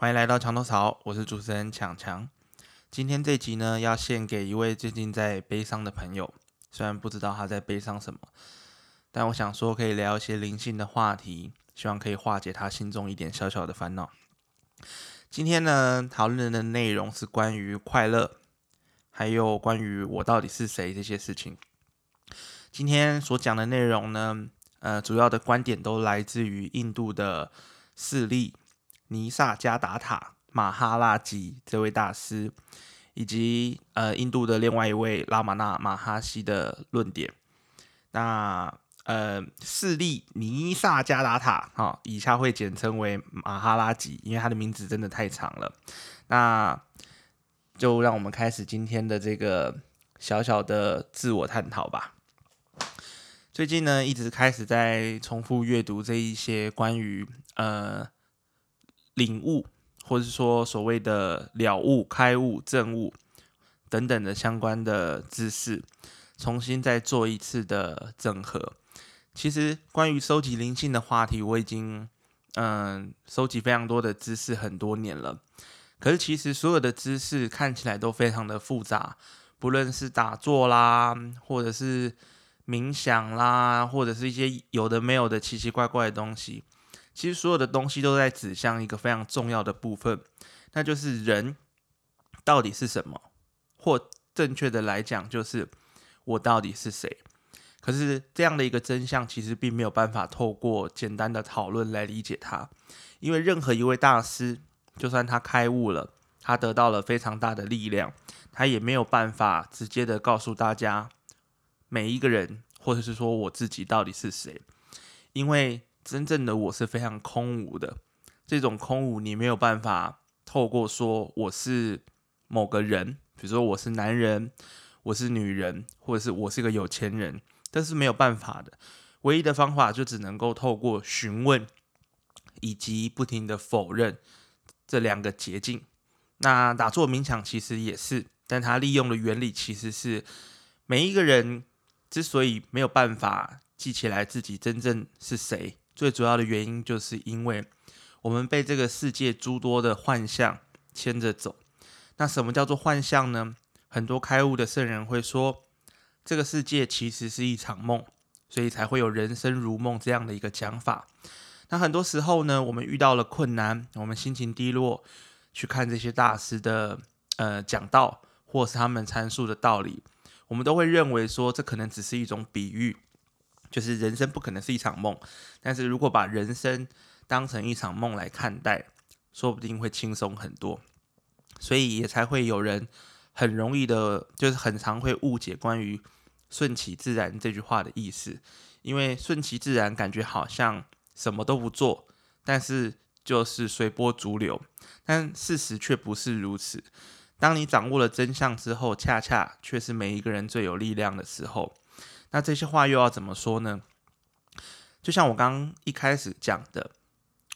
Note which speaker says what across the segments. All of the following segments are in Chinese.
Speaker 1: 欢迎来到墙头草，我是主持人强强。今天这集呢，要献给一位最近在悲伤的朋友。虽然不知道他在悲伤什么，但我想说可以聊一些灵性的话题，希望可以化解他心中一点小小的烦恼。今天呢，讨论的内容是关于快乐，还有关于我到底是谁这些事情。今天所讲的内容呢，呃，主要的观点都来自于印度的势力尼萨加达塔马哈拉吉这位大师。以及呃，印度的另外一位拉玛纳马哈西的论点。那呃，势力尼萨加达塔，哈，以下会简称为马哈拉吉，因为他的名字真的太长了。那就让我们开始今天的这个小小的自我探讨吧。最近呢，一直开始在重复阅读这一些关于呃领悟。或者是说所谓的了悟、开悟、证悟等等的相关的知识，重新再做一次的整合。其实关于收集灵性的话题，我已经嗯收集非常多的知识很多年了。可是其实所有的知识看起来都非常的复杂，不论是打坐啦，或者是冥想啦，或者是一些有的没有的奇奇怪怪的东西。其实所有的东西都在指向一个非常重要的部分，那就是人到底是什么，或正确的来讲，就是我到底是谁。可是这样的一个真相，其实并没有办法透过简单的讨论来理解它，因为任何一位大师，就算他开悟了，他得到了非常大的力量，他也没有办法直接的告诉大家每一个人，或者是说我自己到底是谁，因为。真正的我是非常空无的，这种空无你没有办法透过说我是某个人，比如说我是男人，我是女人，或者是我是个有钱人，这是没有办法的。唯一的方法就只能够透过询问以及不停的否认这两个捷径。那打坐冥想其实也是，但它利用的原理其实是每一个人之所以没有办法记起来自己真正是谁。最主要的原因，就是因为我们被这个世界诸多的幻象牵着走。那什么叫做幻象呢？很多开悟的圣人会说，这个世界其实是一场梦，所以才会有人生如梦这样的一个讲法。那很多时候呢，我们遇到了困难，我们心情低落，去看这些大师的呃讲道，或是他们阐述的道理，我们都会认为说，这可能只是一种比喻。就是人生不可能是一场梦，但是如果把人生当成一场梦来看待，说不定会轻松很多。所以也才会有人很容易的，就是很常会误解关于“顺其自然”这句话的意思。因为顺其自然感觉好像什么都不做，但是就是随波逐流。但事实却不是如此。当你掌握了真相之后，恰恰却是每一个人最有力量的时候。那这些话又要怎么说呢？就像我刚刚一开始讲的，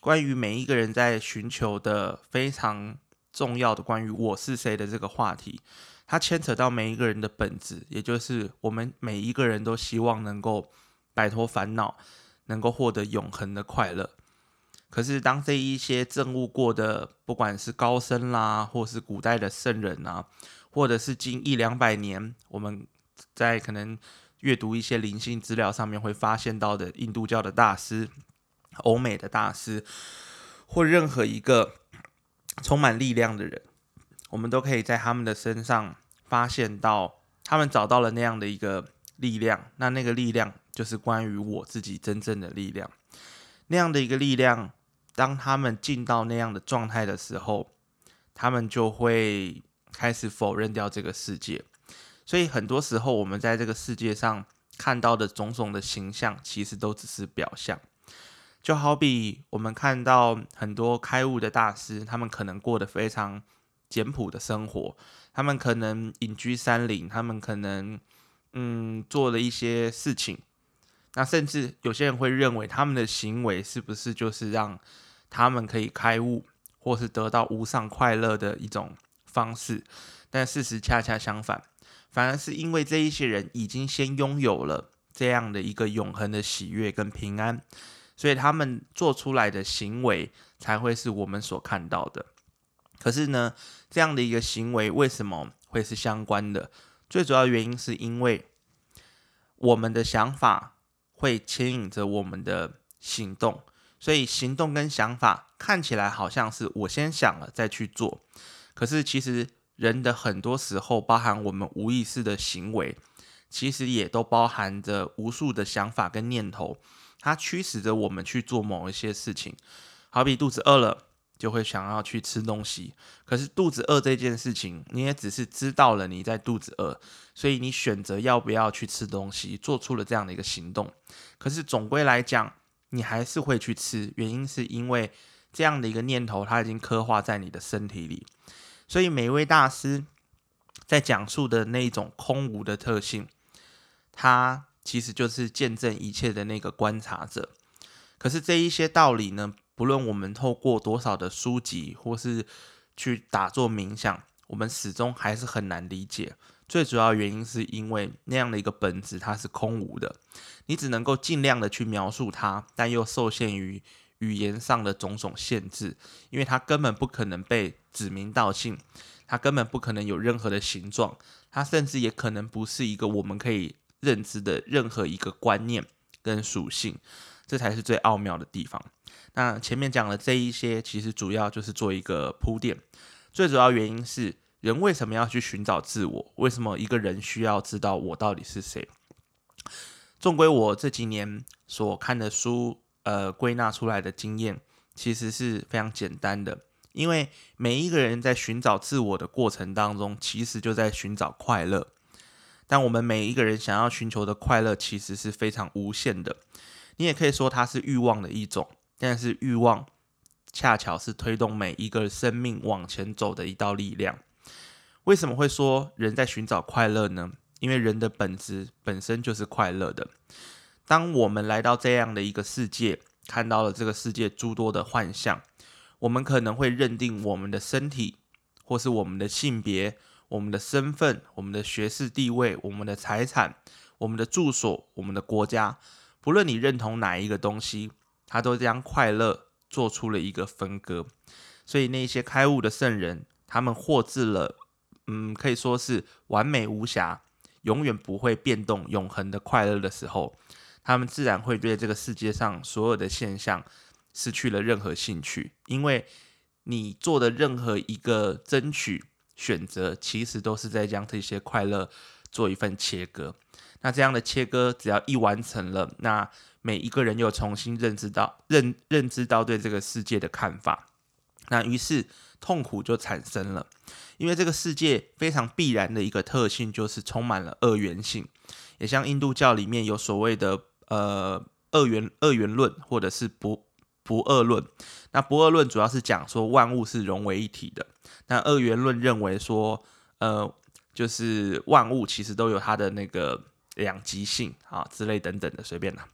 Speaker 1: 关于每一个人在寻求的非常重要的关于我是谁的这个话题，它牵扯到每一个人的本质，也就是我们每一个人都希望能够摆脱烦恼，能够获得永恒的快乐。可是当这一些证悟过的，不管是高僧啦，或是古代的圣人啊，或者是近一两百年，我们在可能。阅读一些灵性资料上面会发现到的印度教的大师、欧美的大师，或任何一个充满力量的人，我们都可以在他们的身上发现到，他们找到了那样的一个力量。那那个力量就是关于我自己真正的力量。那样的一个力量，当他们进到那样的状态的时候，他们就会开始否认掉这个世界。所以很多时候，我们在这个世界上看到的种种的形象，其实都只是表象。就好比我们看到很多开悟的大师，他们可能过得非常简朴的生活，他们可能隐居山林，他们可能嗯做了一些事情。那甚至有些人会认为，他们的行为是不是就是让他们可以开悟，或是得到无上快乐的一种方式？但事实恰恰相反。反而是因为这一些人已经先拥有了这样的一个永恒的喜悦跟平安，所以他们做出来的行为才会是我们所看到的。可是呢，这样的一个行为为什么会是相关的？最主要原因是因为我们的想法会牵引着我们的行动，所以行动跟想法看起来好像是我先想了再去做，可是其实人的很多时候，包含我们无意识的行为，其实也都包含着无数的想法跟念头，它驱使着我们去做某一些事情，好比肚子饿了。就会想要去吃东西，可是肚子饿这件事情，你也只是知道了你在肚子饿，所以你选择要不要去吃东西，做出了这样的一个行动。可是总归来讲，你还是会去吃，原因是因为这样的一个念头，它已经刻画在你的身体里。所以每一位大师在讲述的那一种空无的特性，他其实就是见证一切的那个观察者。可是这一些道理呢？不论我们透过多少的书籍，或是去打坐冥想，我们始终还是很难理解。最主要原因是因为那样的一个本质它是空无的，你只能够尽量的去描述它，但又受限于语言上的种种限制，因为它根本不可能被指名道姓，它根本不可能有任何的形状，它甚至也可能不是一个我们可以认知的任何一个观念跟属性，这才是最奥妙的地方。那前面讲的这一些，其实主要就是做一个铺垫。最主要原因是，人为什么要去寻找自我？为什么一个人需要知道我到底是谁？纵归我这几年所看的书，呃，归纳出来的经验，其实是非常简单的。因为每一个人在寻找自我的过程当中，其实就在寻找快乐。但我们每一个人想要寻求的快乐，其实是非常无限的。你也可以说它是欲望的一种。但是欲望恰巧是推动每一个生命往前走的一道力量。为什么会说人在寻找快乐呢？因为人的本质本身就是快乐的。当我们来到这样的一个世界，看到了这个世界诸多的幻象，我们可能会认定我们的身体，或是我们的性别、我们的身份、我们的学士地位、我们的财产、我们的住所、我们的国家，不论你认同哪一个东西。他都将快乐做出了一个分割，所以那些开悟的圣人，他们获致了，嗯，可以说是完美无瑕、永远不会变动、永恒的快乐的时候，他们自然会对这个世界上所有的现象失去了任何兴趣，因为你做的任何一个争取选择，其实都是在将这些快乐做一份切割。那这样的切割，只要一完成了，那每一个人又重新认知到认认知到对这个世界的看法，那于是痛苦就产生了，因为这个世界非常必然的一个特性就是充满了二元性，也像印度教里面有所谓的呃二元二元论或者是不不二论，那不二论主要是讲说万物是融为一体的，那二元论认为说呃就是万物其实都有它的那个两极性啊之类等等的，随便啦。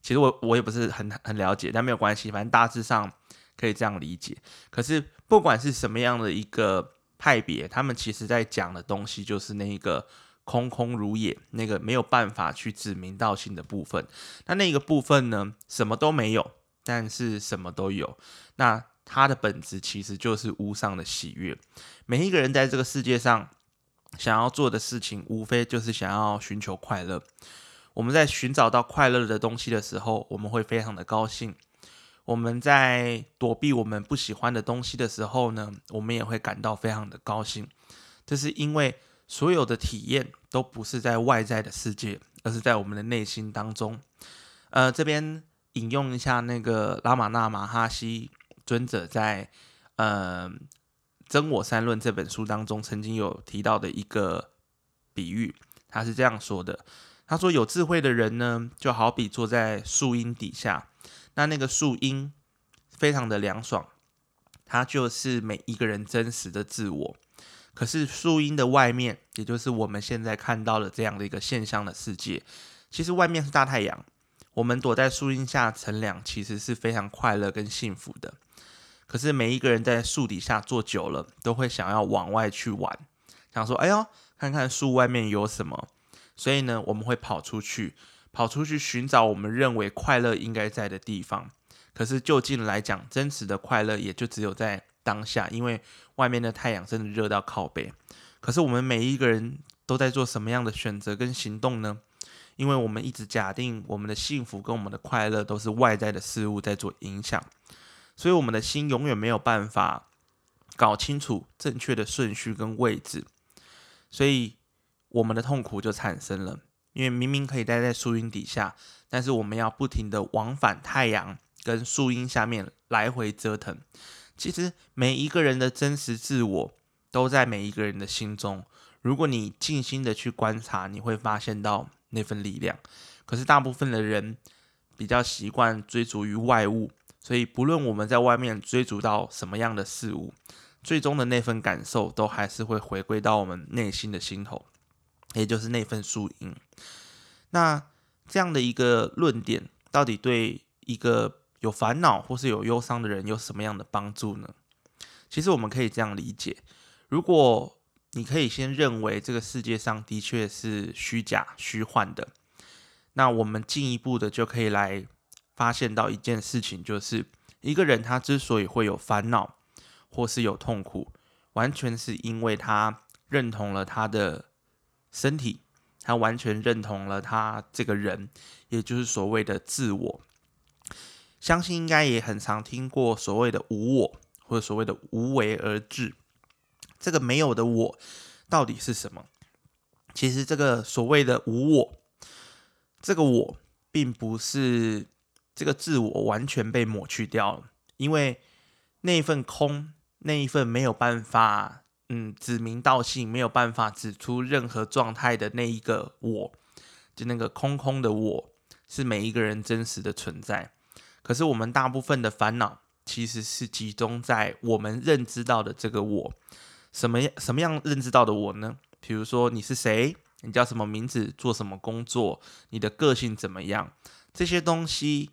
Speaker 1: 其实我我也不是很很了解，但没有关系，反正大致上可以这样理解。可是不管是什么样的一个派别，他们其实在讲的东西就是那一个空空如也，那个没有办法去指名道姓的部分。那那个部分呢，什么都没有，但是什么都有。那它的本质其实就是无上的喜悦。每一个人在这个世界上想要做的事情，无非就是想要寻求快乐。我们在寻找到快乐的东西的时候，我们会非常的高兴；我们在躲避我们不喜欢的东西的时候呢，我们也会感到非常的高兴。这是因为所有的体验都不是在外在的世界，而是在我们的内心当中。呃，这边引用一下那个拉玛那马哈希尊者在《呃真我三论》这本书当中曾经有提到的一个比喻，他是这样说的。他说：“有智慧的人呢，就好比坐在树荫底下，那那个树荫非常的凉爽，它就是每一个人真实的自我。可是树荫的外面，也就是我们现在看到的这样的一个现象的世界，其实外面是大太阳，我们躲在树荫下乘凉，其实是非常快乐跟幸福的。可是每一个人在树底下坐久了，都会想要往外去玩，想说：‘哎呦，看看树外面有什么。’”所以呢，我们会跑出去，跑出去寻找我们认为快乐应该在的地方。可是就近来讲，真实的快乐也就只有在当下，因为外面的太阳真的热到靠背。可是我们每一个人都在做什么样的选择跟行动呢？因为我们一直假定我们的幸福跟我们的快乐都是外在的事物在做影响，所以我们的心永远没有办法搞清楚正确的顺序跟位置，所以我们的痛苦就产生了。因为明明可以待在树荫底下，但是我们要不停的往返太阳跟树荫下面来回折腾。其实每一个人的真实自我都在每一个人的心中。如果你静心的去观察，你会发现到那份力量。可是大部分的人比较习惯追逐于外物，所以不论我们在外面追逐到什么样的事物，最终的那份感受都还是会回归到我们内心的心头。也就是那份输赢。那这样的一个论点，到底对一个有烦恼或是有忧伤的人有什么样的帮助呢？其实我们可以这样理解：如果你可以先认为这个世界上的确是虚假、虚幻的，那我们进一步的就可以来发现到一件事情，就是一个人他之所以会有烦恼或是有痛苦，完全是因为他认同了他的。身体，他完全认同了他这个人，也就是所谓的自我。相信应该也很常听过所谓的无我，或者所谓的无为而治。这个没有的我到底是什么？其实这个所谓的无我，这个我并不是这个自我完全被抹去掉了，因为那一份空，那一份没有办法。嗯，指名道姓没有办法指出任何状态的那一个我，就那个空空的我，是每一个人真实的存在。可是我们大部分的烦恼其实是集中在我们认知到的这个我。什么样什么样认知到的我呢？比如说你是谁，你叫什么名字，做什么工作，你的个性怎么样？这些东西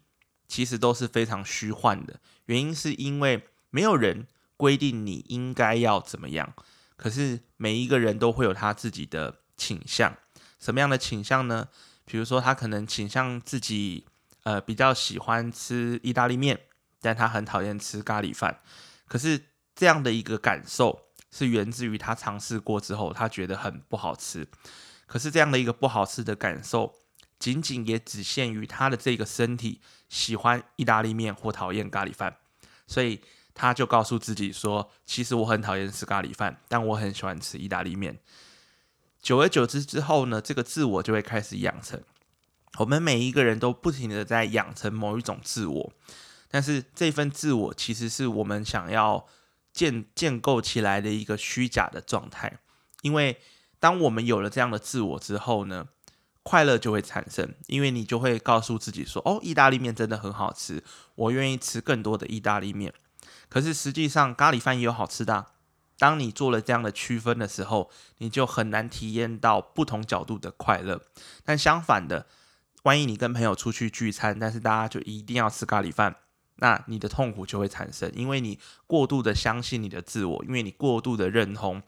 Speaker 1: 其实都是非常虚幻的。原因是因为没有人。规定你应该要怎么样，可是每一个人都会有他自己的倾向，什么样的倾向呢？比如说他可能倾向自己，呃，比较喜欢吃意大利面，但他很讨厌吃咖喱饭。可是这样的一个感受是源自于他尝试过之后，他觉得很不好吃。可是这样的一个不好吃的感受，仅仅也只限于他的这个身体喜欢意大利面或讨厌咖喱饭，所以。他就告诉自己说：“其实我很讨厌吃咖喱饭，但我很喜欢吃意大利面。”久而久之之后呢，这个自我就会开始养成。我们每一个人都不停的在养成某一种自我，但是这份自我其实是我们想要建建构起来的一个虚假的状态。因为当我们有了这样的自我之后呢，快乐就会产生，因为你就会告诉自己说：“哦，意大利面真的很好吃，我愿意吃更多的意大利面。”可是实际上，咖喱饭也有好吃的。当你做了这样的区分的时候，你就很难体验到不同角度的快乐。但相反的，万一你跟朋友出去聚餐，但是大家就一定要吃咖喱饭，那你的痛苦就会产生，因为你过度的相信你的自我，因为你过度的认同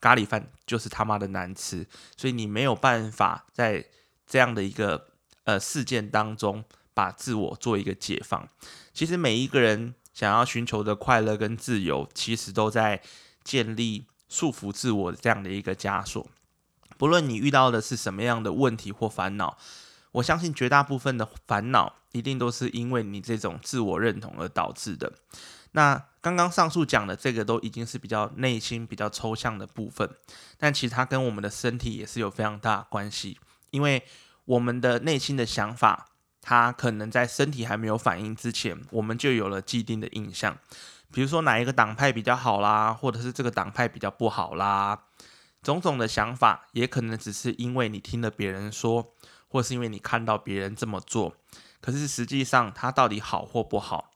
Speaker 1: 咖喱饭就是他妈的难吃，所以你没有办法在这样的一个呃事件当中把自我做一个解放。其实每一个人。想要寻求的快乐跟自由，其实都在建立束缚自我的这样的一个枷锁。不论你遇到的是什么样的问题或烦恼，我相信绝大部分的烦恼一定都是因为你这种自我认同而导致的。那刚刚上述讲的这个都已经是比较内心、比较抽象的部分，但其实它跟我们的身体也是有非常大关系，因为我们的内心的想法。它可能在身体还没有反应之前，我们就有了既定的印象，比如说哪一个党派比较好啦，或者是这个党派比较不好啦，种种的想法也可能只是因为你听了别人说，或是因为你看到别人这么做，可是实际上他到底好或不好，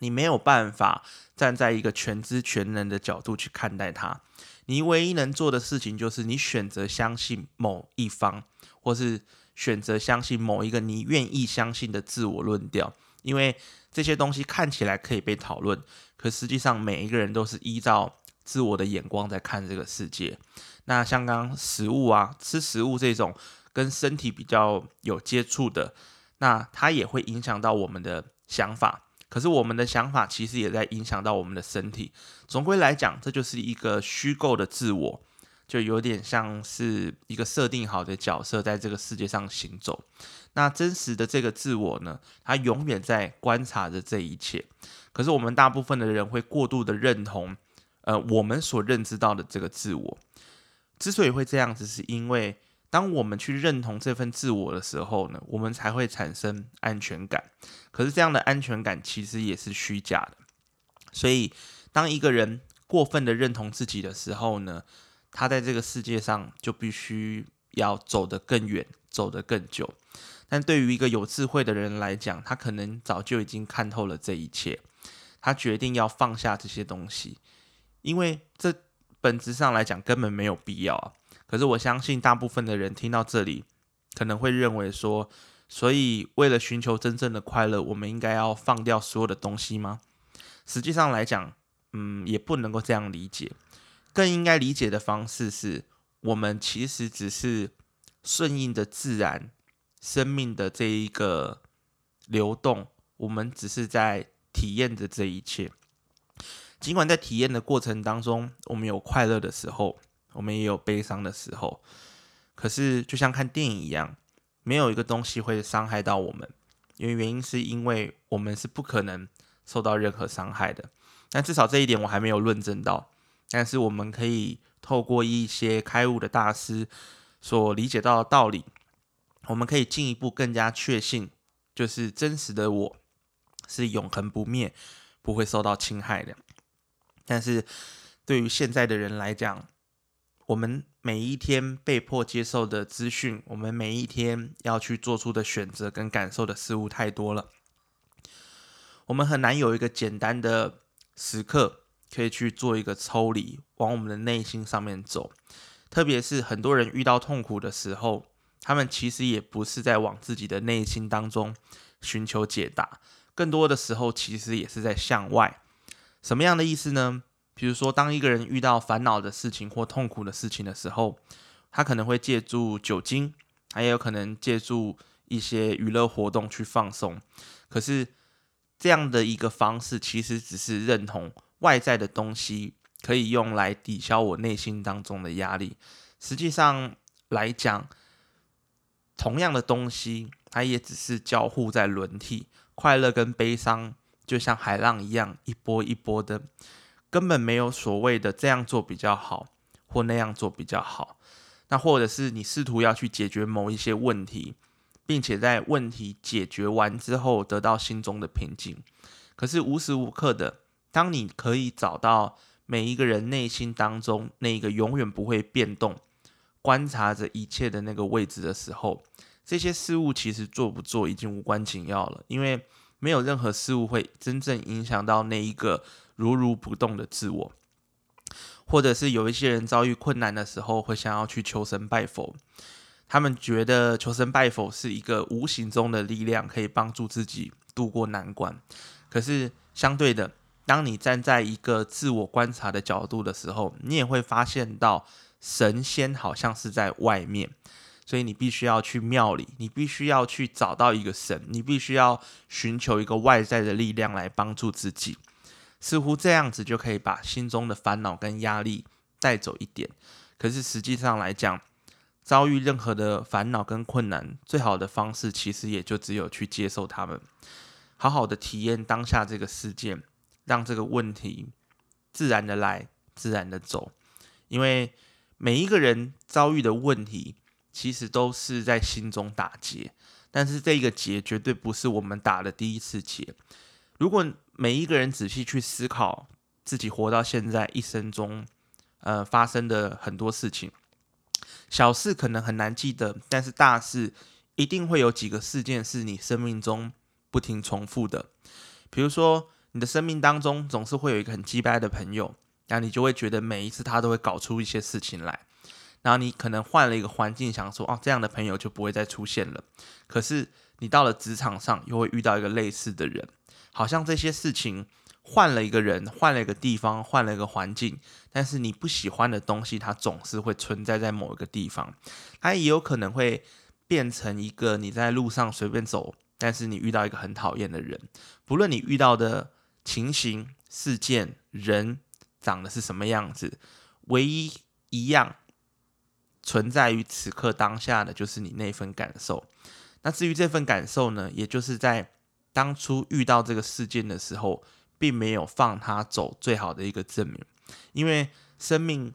Speaker 1: 你没有办法站在一个全知全能的角度去看待他，你唯一能做的事情就是你选择相信某一方，或是。选择相信某一个你愿意相信的自我论调，因为这些东西看起来可以被讨论，可实际上每一个人都是依照自我的眼光在看这个世界。那像刚食物啊，吃食物这种跟身体比较有接触的，那它也会影响到我们的想法。可是我们的想法其实也在影响到我们的身体。总归来讲，这就是一个虚构的自我，就有点像是一个设定好的角色在这个世界上行走。那真实的这个自我呢，他永远在观察着这一切。可是我们大部分的人会过度的认同，呃，我们所认知到的这个自我。之所以会这样子，是因为当我们去认同这份自我的时候呢，我们才会产生安全感。可是这样的安全感其实也是虚假的。所以，当一个人过分的认同自己的时候呢，他在这个世界上就必须要走得更远，走得更久。但对于一个有智慧的人来讲，他可能早就已经看透了这一切，他决定要放下这些东西，因为这本质上来讲根本没有必要啊。可是我相信大部分的人听到这里，可能会认为说，所以为了寻求真正的快乐，我们应该要放掉所有的东西吗？实际上来讲，嗯，也不能够这样理解，更应该理解的方式是，我们其实只是顺应着自然。生命的这一个流动，我们只是在体验着这一切。尽管在体验的过程当中，我们有快乐的时候，我们也有悲伤的时候。可是，就像看电影一样，没有一个东西会伤害到我们，因为原因是因为我们是不可能受到任何伤害的。但至少这一点我还没有论证到。但是，我们可以透过一些开悟的大师所理解到的道理。我们可以进一步更加确信，就是真实的我是永恒不灭，不会受到侵害的。但是对于现在的人来讲，我们每一天被迫接受的资讯，我们每一天要去做出的选择跟感受的事物太多了，我们很难有一个简单的时刻可以去做一个抽离，往我们的内心上面走。特别是很多人遇到痛苦的时候。他们其实也不是在往自己的内心当中寻求解答，更多的时候其实也是在向外。什么样的意思呢？比如说，当一个人遇到烦恼的事情或痛苦的事情的时候，他可能会借助酒精，还有可能借助一些娱乐活动去放松。可是这样的一个方式，其实只是认同外在的东西可以用来抵消我内心当中的压力。实际上来讲，同样的东西，它也只是交互在轮替，快乐跟悲伤就像海浪一样，一波一波的，根本没有所谓的这样做比较好，或那样做比较好。那或者是你试图要去解决某一些问题，并且在问题解决完之后得到心中的平静。可是无时无刻的，当你可以找到每一个人内心当中那个永远不会变动。观察着一切的那个位置的时候，这些事物其实做不做已经无关紧要了，因为没有任何事物会真正影响到那一个如如不动的自我。或者是有一些人遭遇困难的时候，会想要去求神拜佛，他们觉得求神拜佛是一个无形中的力量，可以帮助自己度过难关。可是相对的，当你站在一个自我观察的角度的时候，你也会发现到。神仙好像是在外面，所以你必须要去庙里，你必须要去找到一个神，你必须要寻求一个外在的力量来帮助自己。似乎这样子就可以把心中的烦恼跟压力带走一点。可是实际上来讲，遭遇任何的烦恼跟困难，最好的方式其实也就只有去接受他们，好好的体验当下这个事件，让这个问题自然的来，自然的走，因为。每一个人遭遇的问题，其实都是在心中打结，但是这个结绝对不是我们打的第一次结。如果每一个人仔细去思考自己活到现在一生中，呃，发生的很多事情，小事可能很难记得，但是大事一定会有几个事件是你生命中不停重复的。比如说，你的生命当中总是会有一个很鸡掰的朋友。那你就会觉得每一次他都会搞出一些事情来，然后你可能换了一个环境，想说哦，这样的朋友就不会再出现了。可是你到了职场上，又会遇到一个类似的人，好像这些事情换了一个人，换了一个地方，换了一个环境，但是你不喜欢的东西，它总是会存在在某一个地方。它也有可能会变成一个你在路上随便走但是你遇到一个很讨厌的人，不论你遇到的情形、事件、人长得是什么样子，唯一一样存在于此刻当下的，就是你那份感受。那至于这份感受呢，也就是在当初遇到这个事件的时候，并没有放他走最好的一个证明，因为生命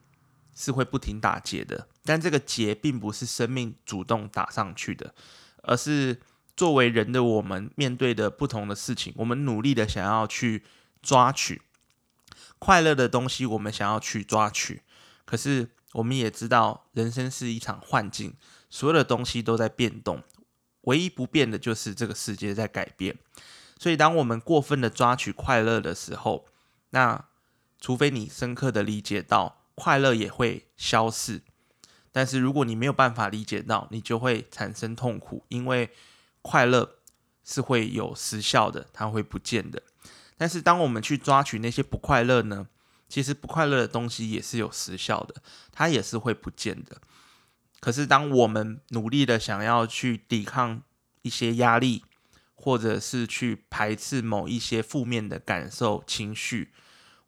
Speaker 1: 是会不停打结的，但这个结并不是生命主动打上去的，而是作为人的我们面对的不同的事情，我们努力的想要去抓取快乐的东西，我们想要去抓取，可是我们也知道，人生是一场幻境，所有的东西都在变动。唯一不变的就是这个世界在改变，所以当我们过分的抓取快乐的时候，那除非你深刻的理解到快乐也会消逝，但是如果你没有办法理解到，你就会产生痛苦，因为快乐是会有时效的，它会不见的。但是当我们去抓取那些不快乐呢？其实不快乐的东西也是有时效的，它也是会不见的。可是，当我们努力的想要去抵抗一些压力，或者是去排斥某一些负面的感受、情绪，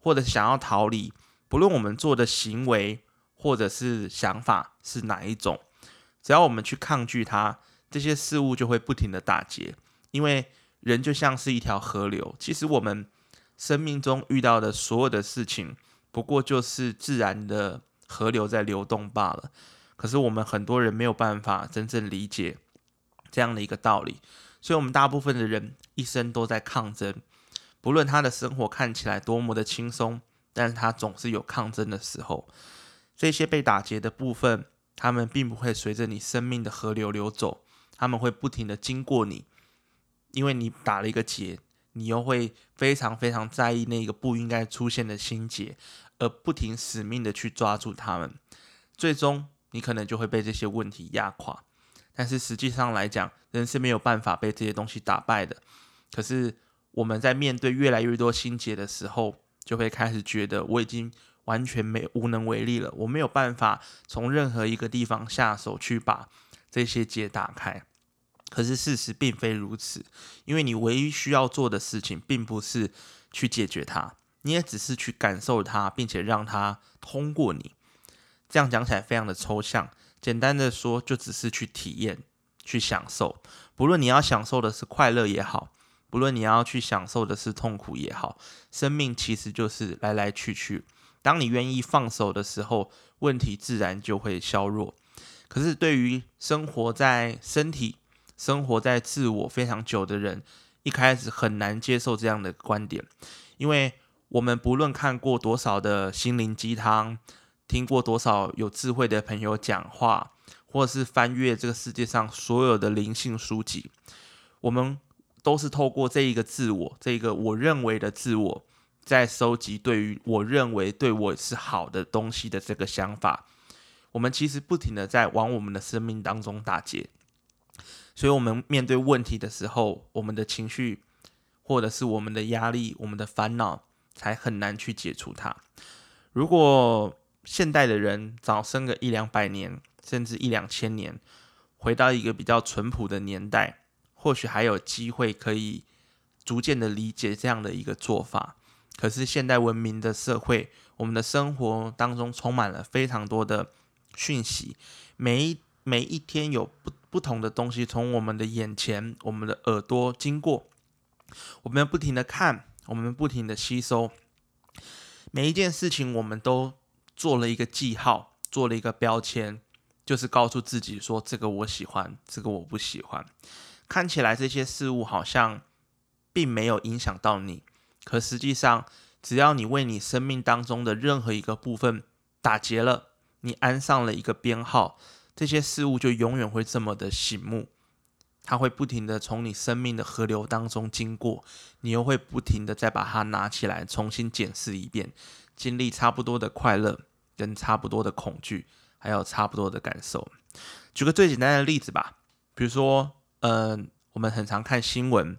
Speaker 1: 或者想要逃离，不论我们做的行为或者是想法是哪一种，只要我们去抗拒它，这些事物就会不停的打结。因为人就像是一条河流，其实我们生命中遇到的所有的事情，不过就是自然的河流在流动罢了。可是我们很多人没有办法真正理解这样的一个道理，所以我们大部分的人一生都在抗争，不论他的生活看起来多么的轻松，但是他总是有抗争的时候。这些被打劫的部分，他们并不会随着你生命的河流流走，他们会不停的经过你，因为你打了一个结，你又会非常非常在意那个不应该出现的心结，而不停死命的去抓住他们，最终。你可能就会被这些问题压垮，但是实际上来讲，人是没有办法被这些东西打败的。可是我们在面对越来越多心结的时候，就会开始觉得我已经完全没无能为力了，我没有办法从任何一个地方下手去把这些结打开。可是事实并非如此，因为你唯一需要做的事情，并不是去解决它，你也只是去感受它，并且让它通过你。这样讲起来非常的抽象，简单的说，就只是去体验、去享受。不论你要享受的是快乐也好，不论你要去享受的是痛苦也好，生命其实就是来来去去。当你愿意放手的时候，问题自然就会削弱。可是对于生活在身体、生活在自我非常久的人，一开始很难接受这样的观点，因为我们不论看过多少的心灵鸡汤。听过多少有智慧的朋友讲话，或者是翻阅这个世界上所有的灵性书籍，我们都是透过这一个自我，这个我认为的自我，在收集对于我认为对我是好的东西的这个想法。我们其实不停的在往我们的生命当中打结，所以，我们面对问题的时候，我们的情绪，或者是我们的压力、我们的烦恼，才很难去解除它。如果现代的人早生个一两百年，甚至一两千年，回到一个比较淳朴的年代，或许还有机会可以逐渐的理解这样的一个做法。可是现代文明的社会，我们的生活当中充满了非常多的讯息，每一每一天有不不同的东西从我们的眼前、我们的耳朵经过，我们不停的看，我们不停的吸收，每一件事情我们都。做了一个记号，做了一个标签，就是告诉自己说：这个我喜欢，这个我不喜欢。看起来这些事物好像并没有影响到你，可实际上，只要你为你生命当中的任何一个部分打结了，你安上了一个编号，这些事物就永远会这么的醒目。它会不停的从你生命的河流当中经过，你又会不停的再把它拿起来重新检视一遍。经历差不多的快乐，跟差不多的恐惧，还有差不多的感受。举个最简单的例子吧，比如说，嗯，我们很常看新闻，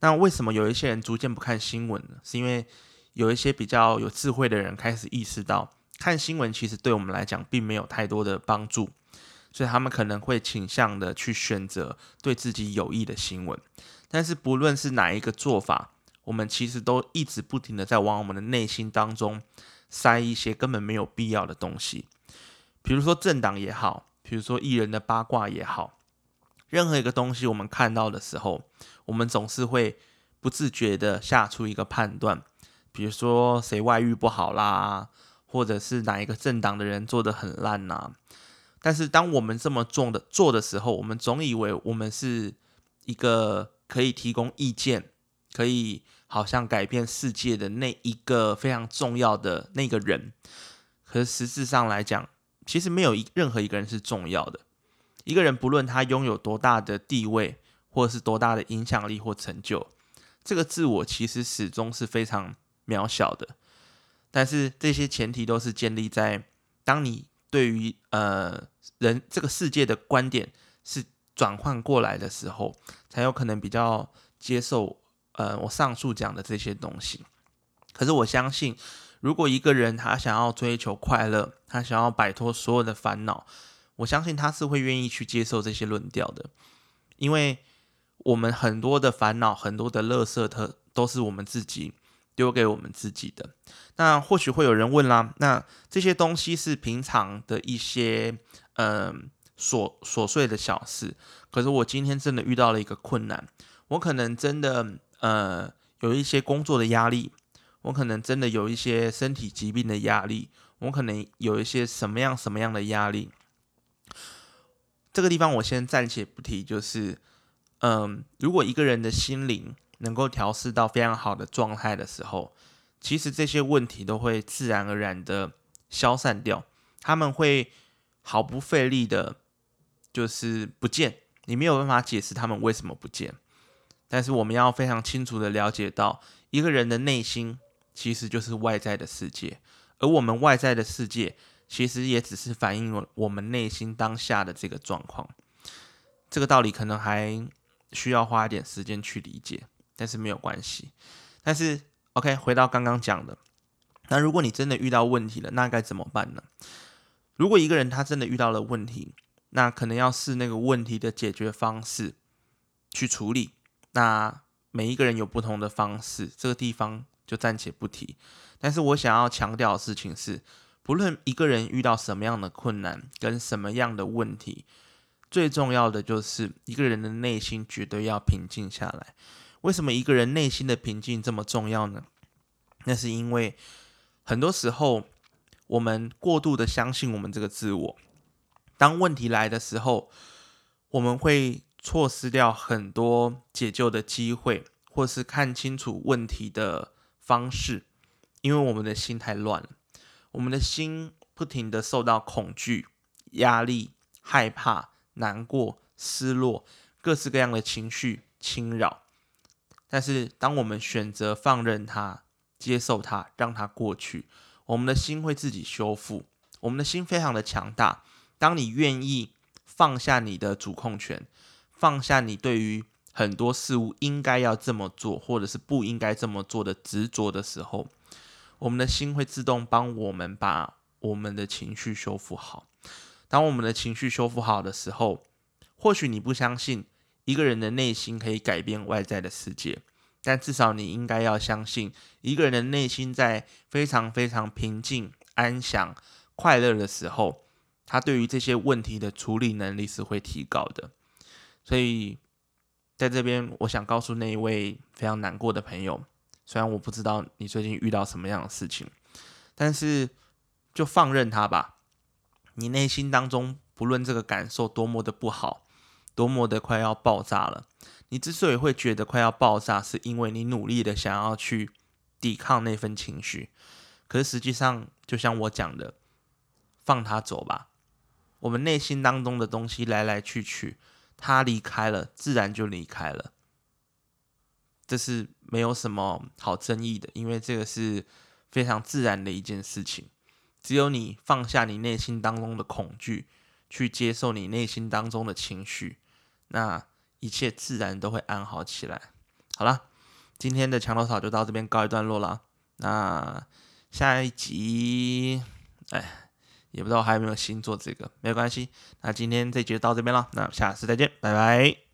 Speaker 1: 那为什么有一些人逐渐不看新闻呢？是因为有一些比较有智慧的人开始意识到，看新闻其实对我们来讲并没有太多的帮助。所以他们可能会倾向的去选择对自己有益的新闻。但是不论是哪一个做法，我们其实都一直不停的在往我们的内心当中塞一些根本没有必要的东西，比如说政党也好，比如说艺人的八卦也好，任何一个东西我们看到的时候，我们总是会不自觉的下出一个判断，比如说谁外遇不好啦，或者是哪一个政党的人做的很烂呐。但是当我们这么做的做的时候，我们总以为我们是一个。可以提供意见，可以好像改变世界的那一个非常重要的那个人，可是实质上来讲，其实没有一任何一个人是重要的。一个人不论他拥有多大的地位，或者是多大的影响力或成就，这个自我其实始终是非常渺小的。但是这些前提都是建立在当你对于呃人这个世界的观点是。转换过来的时候，才有可能比较接受呃我上述讲的这些东西。可是我相信，如果一个人他想要追求快乐，他想要摆脱所有的烦恼，我相信他是会愿意去接受这些论调的。因为我们很多的烦恼，很多的乐色特都是我们自己丢给我们自己的。那或许会有人问啦，那这些东西是平常的一些嗯。琐琐碎的小事，可是我今天真的遇到了一个困难，我可能真的呃有一些工作的压力，我可能真的有一些身体疾病的压力，我可能有一些什么样什么样的压力。这个地方我先暂且不提，就是嗯，如果一个人的心灵能够调试到非常好的状态的时候，其实这些问题都会自然而然的消散掉，他们会毫不费力的。就是不见，你没有办法解释他们为什么不见。但是我们要非常清楚的了解到，一个人的内心其实就是外在的世界，而我们外在的世界其实也只是反映了我们内心当下的这个状况。这个道理可能还需要花一点时间去理解，但是没有关系。但是 OK，回到刚刚讲的，那如果你真的遇到问题了，那该怎么办呢？如果一个人他真的遇到了问题，那可能要试那个问题的解决方式去处理。那每一个人有不同的方式，这个地方就暂且不提。但是我想要强调的事情是，不论一个人遇到什么样的困难跟什么样的问题，最重要的就是一个人的内心绝对要平静下来。为什么一个人内心的平静这么重要呢？那是因为很多时候我们过度的相信我们这个自我。当问题来的时候，我们会错失掉很多解救的机会，或是看清楚问题的方式，因为我们的心太乱了。我们的心不停的受到恐惧、压力、害怕、难过、失落，各式各样的情绪侵扰。但是，当我们选择放任它、接受它、让它过去，我们的心会自己修复。我们的心非常的强大。当你愿意放下你的主控权，放下你对于很多事物应该要这么做，或者是不应该这么做的执着的时候，我们的心会自动帮我们把我们的情绪修复好。当我们的情绪修复好的时候，或许你不相信一个人的内心可以改变外在的世界，但至少你应该要相信，一个人的内心在非常非常平静、安详、快乐的时候。他对于这些问题的处理能力是会提高的，所以在这边，我想告诉那一位非常难过的朋友，虽然我不知道你最近遇到什么样的事情，但是就放任他吧。你内心当中不论这个感受多么的不好，多么的快要爆炸了，你之所以会觉得快要爆炸，是因为你努力的想要去抵抗那份情绪，可是实际上，就像我讲的，放他走吧。我们内心当中的东西来来去去，他离开了，自然就离开了。这是没有什么好争议的，因为这个是非常自然的一件事情。只有你放下你内心当中的恐惧，去接受你内心当中的情绪，那一切自然都会安好起来。好了，今天的墙头草就到这边告一段落了。那下一集，哎。也不知道还有没有新做这个，没有关系。那今天这集就到这边了，那下次再见，拜拜。